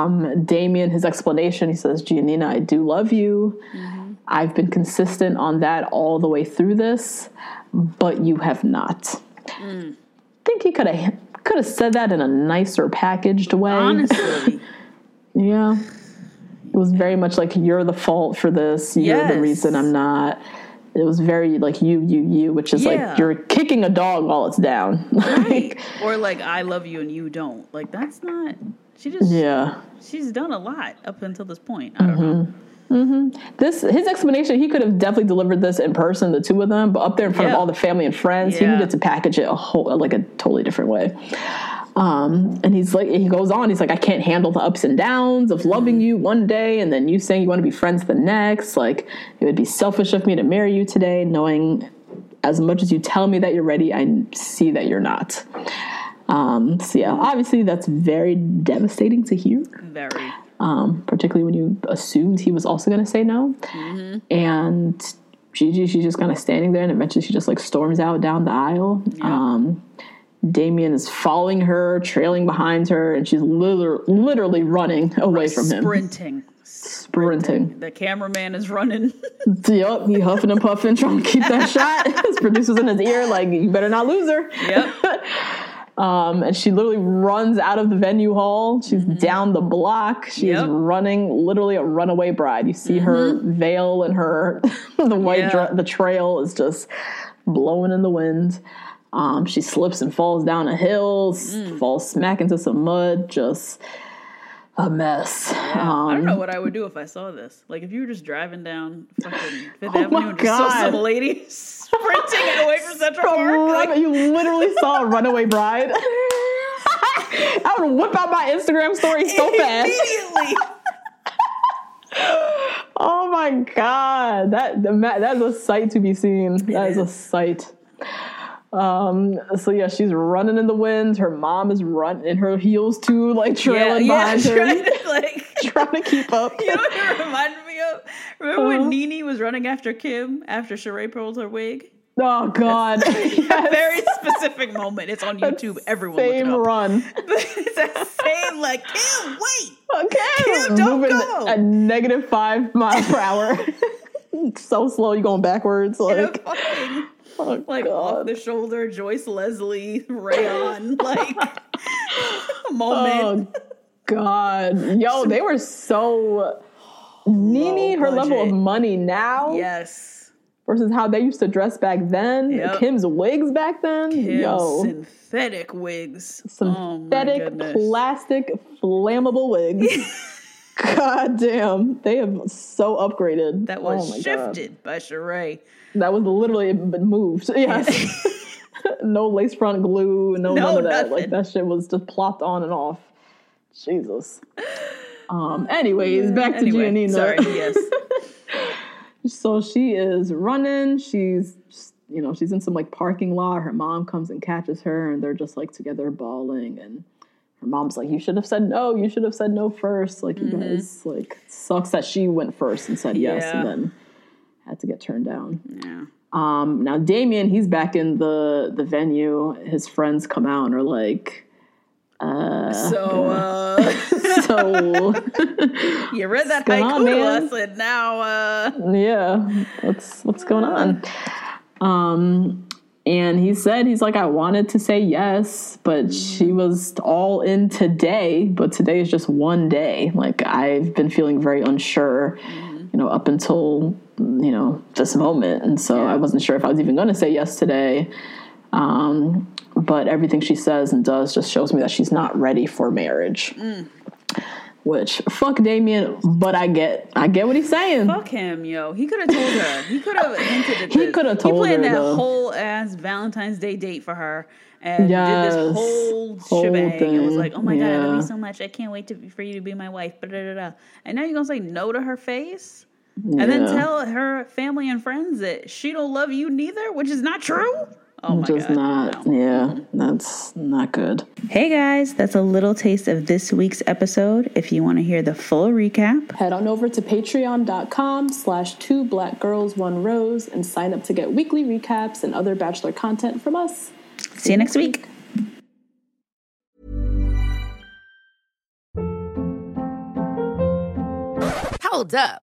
Um, Damian, his explanation, he says, Giannina, I do love you. I've been consistent on that all the way through this, but you have not. I think he could have could have said that in a nicer packaged way. Honestly, Yeah. It was very much like you're the fault for this. You're the reason I'm not. It was very like you, you, you, which is Yeah. like you're kicking a dog while it's down. like, or like I love you and you don't. Like that's not. She just. yeah. She's done a lot up until this point. I don't mm-hmm. know. Mm-hmm. This his explanation. He could have definitely delivered this in person, the two of them, but up there in front Yeah. of all the family and friends, he needed to package it a whole like a totally different way. Um, and he's like, he goes on. He's like, I can't handle the ups and downs of loving you one day, and then you saying you want to be friends the next. Like, it would be selfish of me to marry you today, knowing as much as you tell me that you're ready, I see that you're not. Um, so yeah, obviously that's very devastating to hear Very. um, particularly when you assumed he was also going to say no. And Gigi, she's just kind of standing there, and eventually she just like storms out down the aisle. Um, Damian is following her, trailing behind her, and she's literally, literally running away from him, Sprinting. sprinting. The cameraman is running. Yup, he huffing and puffing, trying to keep that shot. His producer's in his ear, like, you better not lose her. yep. Um, and she literally runs out of the venue hall. She's down the block. She is Mm-hmm. Yep. running, literally a runaway bride. You see her veil and her the white Yeah. the trail is just blowing in the wind. Um, she slips and falls down a hill, Mm. falls smack into some mud. Just a mess. I Um, don't know what I would do if I saw this. Like if you were just driving down fucking Fifth Oh Avenue and just saw some lady sprinting away from Central Park. run- Like, you literally saw a runaway bride. I would whip out my Instagram story so fast. immediately. Oh my god, that that is a sight to be seen. That is a sight. Um. So yeah, she's running in the wind. Her mom is running in her heels too, like trailing yeah, behind trying her, to, like trying to keep up. You know what it reminded me of? Remember Uh-huh. when NeNe was running after Kim after Sheree pulled her wig? Oh god, Yes. very specific moment. It's on YouTube. Everyone same look it up. run. it's that same like Kim, wait. Okay, Kim, don't moving go. at negative five miles per hour. so slow, you going backwards. Like, oh like God. off the shoulder Joyce Leslie Rayon like moment. Oh God, yo, they were so. NeNe, her level of money now yes. versus how they used to dress back then. Yep. Kim's wigs back then, Kim yo, synthetic wigs. oh synthetic, goodness. plastic, flammable wigs. God damn, they have so upgraded. that was Oh my God. shifted by Sheree. That was literally been moved. Yes. no lace front glue, no, No, none of that. nothing. Like that shit was just plopped on and off. Jesus. Um. Anyways, back to Anyway, Giannina. sorry. Yes. So she is running. She's, you know, she's in some like parking lot. Her mom comes and catches her, and they're just like together bawling. And her mom's like, "You should have said no. You should have said no first. Like you guys, like sucks that she went first and said yes, Mm-hmm. Yeah. and then had to get turned down." Yeah. Um, now Damian, he's back in the the venue. His friends come out and are like, so, uh, So you read that haiku on, man? now, uh, yeah, what's what's going on? Um, and he said he's like I wanted to say yes, but mm. she was all in today. But today is just one day. Like I've been feeling very unsure, mm-hmm. you know, up until you know this moment, and so I wasn't sure if I was even going to say yes today. Um, but everything she says and does just shows me that she's not ready for marriage. Mm. Which fuck Damian, but I get I get what he's saying. fuck him, yo. He could have told her. He could have hinted at He coulda told her. He planned her, that though. whole ass Valentine's Day date for her. And did this whole, Whole shebang. It was like, oh my god, I love you so much. I can't wait to, for you to be my wife. Da-da-da-da. And now you're gonna say no to her face, and then tell her family and friends that she don't love you neither, which is not true. Oh my just god, not no. yeah that's not good Hey guys, that's a little taste of this week's episode. If you want to hear the full recap, Head on over to patreon.com slash two black girls one rose and sign up to get weekly recaps and other bachelor content from us. see you next week. Hold up.